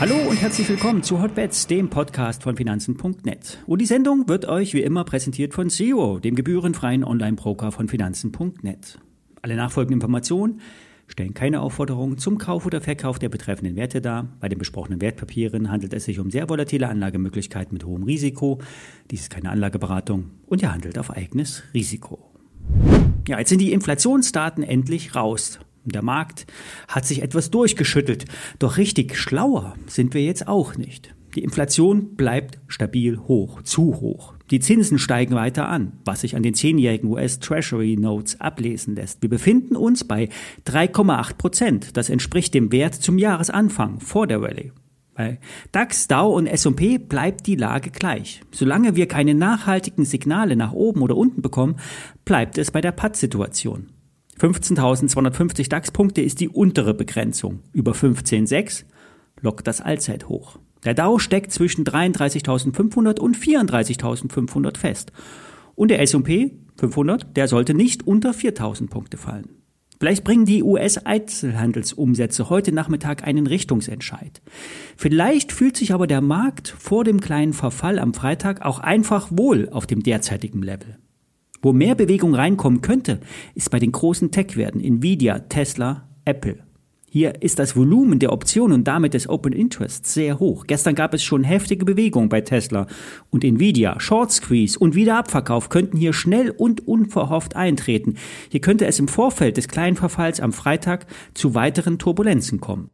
Hallo und herzlich willkommen zu Hotbets, dem Podcast von Finanzen.net. Und die Sendung wird euch wie immer präsentiert von Zero, dem gebührenfreien Online-Broker von Finanzen.net. Alle nachfolgenden Informationen stellen keine Aufforderung zum Kauf oder Verkauf der betreffenden Werte dar. Bei den besprochenen Wertpapieren handelt es sich um sehr volatile Anlagemöglichkeiten mit hohem Risiko. Dies ist keine Anlageberatung und ihr handelt auf eigenes Risiko. Ja, jetzt sind die Inflationsdaten endlich raus. Der Markt hat sich etwas durchgeschüttelt. Doch richtig schlauer sind wir jetzt auch nicht. Die Inflation bleibt stabil hoch, zu hoch. Die Zinsen steigen weiter an, was sich an den zehnjährigen US Treasury Notes ablesen lässt. Wir befinden uns bei 3,8 Prozent. Das entspricht dem Wert zum Jahresanfang vor der Rallye. Bei DAX, Dow und S&P bleibt die Lage gleich. Solange wir keine nachhaltigen Signale nach oben oder unten bekommen, bleibt es bei der Patt-Situation. 15.250 DAX-Punkte ist die untere Begrenzung. Über 15.6 lockt das Allzeithoch. Der Dow steckt zwischen 33.500 und 34.500 fest. Und der S&P 500, der sollte nicht unter 4.000 Punkte fallen. Vielleicht bringen die US-Einzelhandelsumsätze heute Nachmittag einen Richtungsentscheid. Vielleicht fühlt sich aber der Markt vor dem kleinen Verfall am Freitag auch einfach wohl auf dem derzeitigen Level. Wo mehr Bewegung reinkommen könnte, ist bei den großen Tech-Werten Nvidia, Tesla, Apple. Hier ist das Volumen der Optionen und damit des Open Interest sehr hoch. Gestern gab es schon heftige Bewegung bei Tesla und Nvidia. Short Squeeze und Wiederabverkauf könnten hier schnell und unverhofft eintreten. Hier könnte es im Vorfeld des kleinen Verfalls am Freitag zu weiteren Turbulenzen kommen.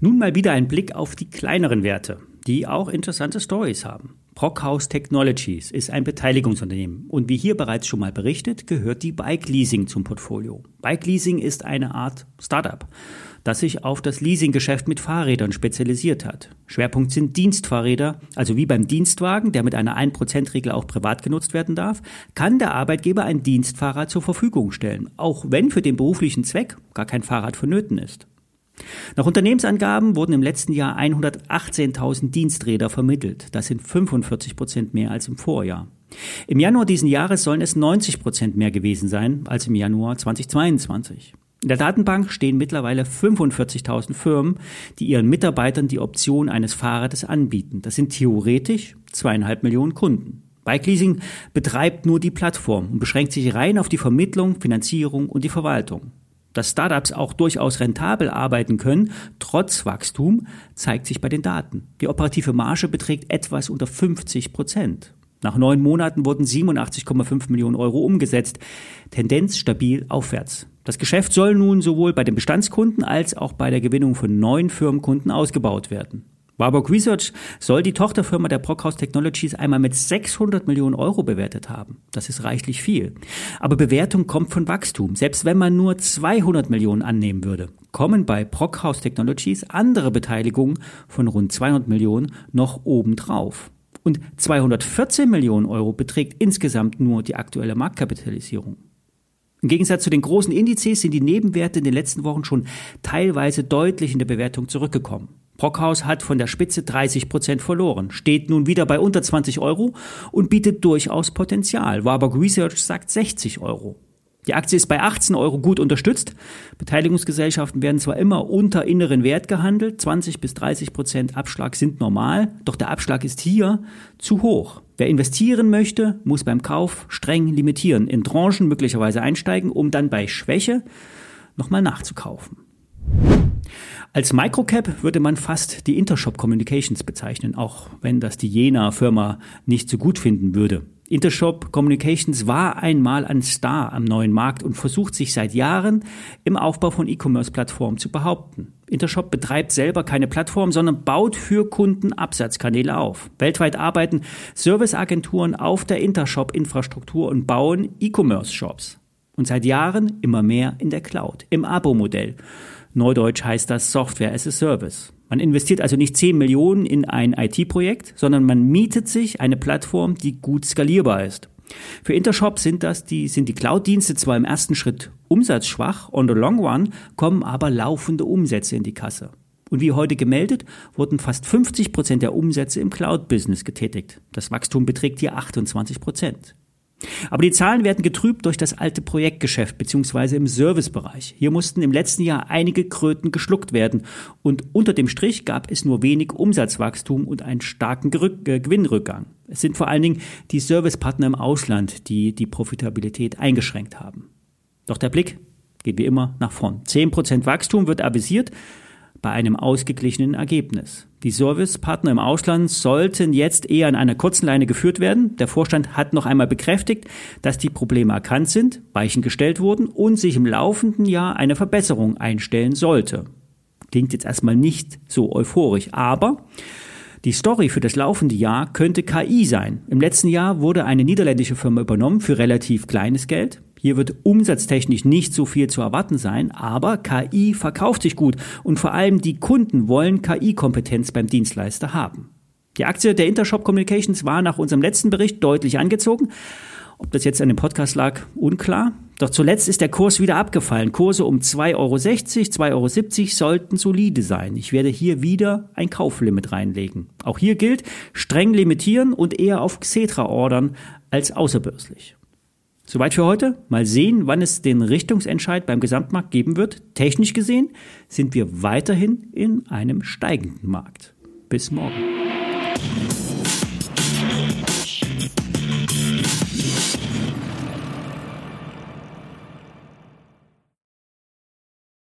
Nun mal wieder ein Blick auf die kleineren Werte, die auch interessante Stories haben. Brockhaus Technologies ist ein Beteiligungsunternehmen und wie hier bereits schon mal berichtet, gehört die Bike Leasing zum Portfolio. Bike Leasing ist eine Art Startup, das sich auf das Leasinggeschäft mit Fahrrädern spezialisiert hat. Schwerpunkt sind Dienstfahrräder, also wie beim Dienstwagen, der mit einer 1%-Regel auch privat genutzt werden darf, kann der Arbeitgeber ein Dienstfahrrad zur Verfügung stellen, auch wenn für den beruflichen Zweck gar kein Fahrrad vonnöten ist. Nach Unternehmensangaben wurden im letzten Jahr 118.000 Diensträder vermittelt. Das sind 45 Prozent mehr als im Vorjahr. Im Januar diesen Jahres sollen es 90 Prozent mehr gewesen sein als im Januar 2022. In der Datenbank stehen mittlerweile 45.000 Firmen, die ihren Mitarbeitern die Option eines Fahrrades anbieten. Das sind theoretisch zweieinhalb Millionen Kunden. Bike Leasing betreibt nur die Plattform und beschränkt sich rein auf die Vermittlung, Finanzierung und die Verwaltung. Dass Startups auch durchaus rentabel arbeiten können, trotz Wachstum, zeigt sich bei den Daten. Die operative Marge beträgt etwas unter 50 Prozent. Nach neun Monaten wurden 87,5 Millionen Euro umgesetzt. Tendenz stabil aufwärts. Das Geschäft soll nun sowohl bei den Bestandskunden als auch bei der Gewinnung von neuen Firmenkunden ausgebaut werden. Warburg Research soll die Tochterfirma der Brockhaus Technologies einmal mit 600 Millionen Euro bewertet haben. Das ist reichlich viel. Aber Bewertung kommt von Wachstum. Selbst wenn man nur 200 Millionen annehmen würde, kommen bei Brockhaus Technologies andere Beteiligungen von rund 200 Millionen noch obendrauf. Und 214 Millionen Euro beträgt insgesamt nur die aktuelle Marktkapitalisierung. Im Gegensatz zu den großen Indizes sind die Nebenwerte in den letzten Wochen schon teilweise deutlich in der Bewertung zurückgekommen. Brockhaus hat von der Spitze 30 Prozent verloren, steht nun wieder bei unter 20 Euro und bietet durchaus Potenzial. Warburg Research sagt 60 Euro. Die Aktie ist bei 18 Euro gut unterstützt. Beteiligungsgesellschaften werden zwar immer unter inneren Wert gehandelt, 20 bis 30 Prozent Abschlag sind normal, doch der Abschlag ist hier zu hoch. Wer investieren möchte, muss beim Kauf streng limitieren, in Tranchen möglicherweise einsteigen, um dann bei Schwäche nochmal nachzukaufen. Als Microcap würde man fast die Intershop Communications bezeichnen, auch wenn das die Jena-Firma nicht so gut finden würde. Intershop Communications war einmal ein Star am neuen Markt und versucht sich seit Jahren im Aufbau von E-Commerce-Plattformen zu behaupten. Intershop betreibt selber keine Plattform, sondern baut für Kunden Absatzkanäle auf. Weltweit arbeiten Serviceagenturen auf der Intershop-Infrastruktur und bauen E-Commerce-Shops. Und seit Jahren immer mehr in der Cloud, im Abo-Modell. Neudeutsch heißt das Software as a Service. Man investiert also nicht 10 Millionen in ein IT-Projekt, sondern man mietet sich eine Plattform, die gut skalierbar ist. Für Intershop sind das die, sind die Cloud-Dienste zwar im ersten Schritt umsatzschwach, on the long run kommen aber laufende Umsätze in die Kasse. Und wie heute gemeldet, wurden fast 50 Prozent der Umsätze im Cloud-Business getätigt. Das Wachstum beträgt hier 28 Prozent. Aber die Zahlen werden getrübt durch das alte Projektgeschäft bzw. im Servicebereich. Hier mussten im letzten Jahr einige Kröten geschluckt werden und unter dem Strich gab es nur wenig Umsatzwachstum und einen starken äh, Gewinnrückgang. Es sind vor allen Dingen die Servicepartner im Ausland, die die Profitabilität eingeschränkt haben. Doch der Blick geht wie immer nach vorn. 10% Wachstum wird avisiert bei einem ausgeglichenen Ergebnis. Die Servicepartner im Ausland sollten jetzt eher an einer kurzen Leine geführt werden. Der Vorstand hat noch einmal bekräftigt, dass die Probleme erkannt sind, Weichen gestellt wurden und sich im laufenden Jahr eine Verbesserung einstellen sollte. Klingt jetzt erstmal nicht so euphorisch, aber die Story für das laufende Jahr könnte KI sein. Im letzten Jahr wurde eine niederländische Firma übernommen für relativ kleines Geld. Hier wird umsatztechnisch nicht so viel zu erwarten sein, aber KI verkauft sich gut und vor allem die Kunden wollen KI-Kompetenz beim Dienstleister haben. Die Aktie der Intershop Communications war nach unserem letzten Bericht deutlich angezogen. Ob das jetzt an dem Podcast lag, unklar. Doch zuletzt ist der Kurs wieder abgefallen. Kurse um 2,60 Euro, 2,70 Euro sollten solide sein. Ich werde hier wieder ein Kauflimit reinlegen. Auch hier gilt, streng limitieren und eher auf Xetra ordern als außerbörslich. Soweit für heute. Mal sehen, wann es den Richtungsentscheid beim Gesamtmarkt geben wird. Technisch gesehen sind wir weiterhin in einem steigenden Markt. Bis morgen.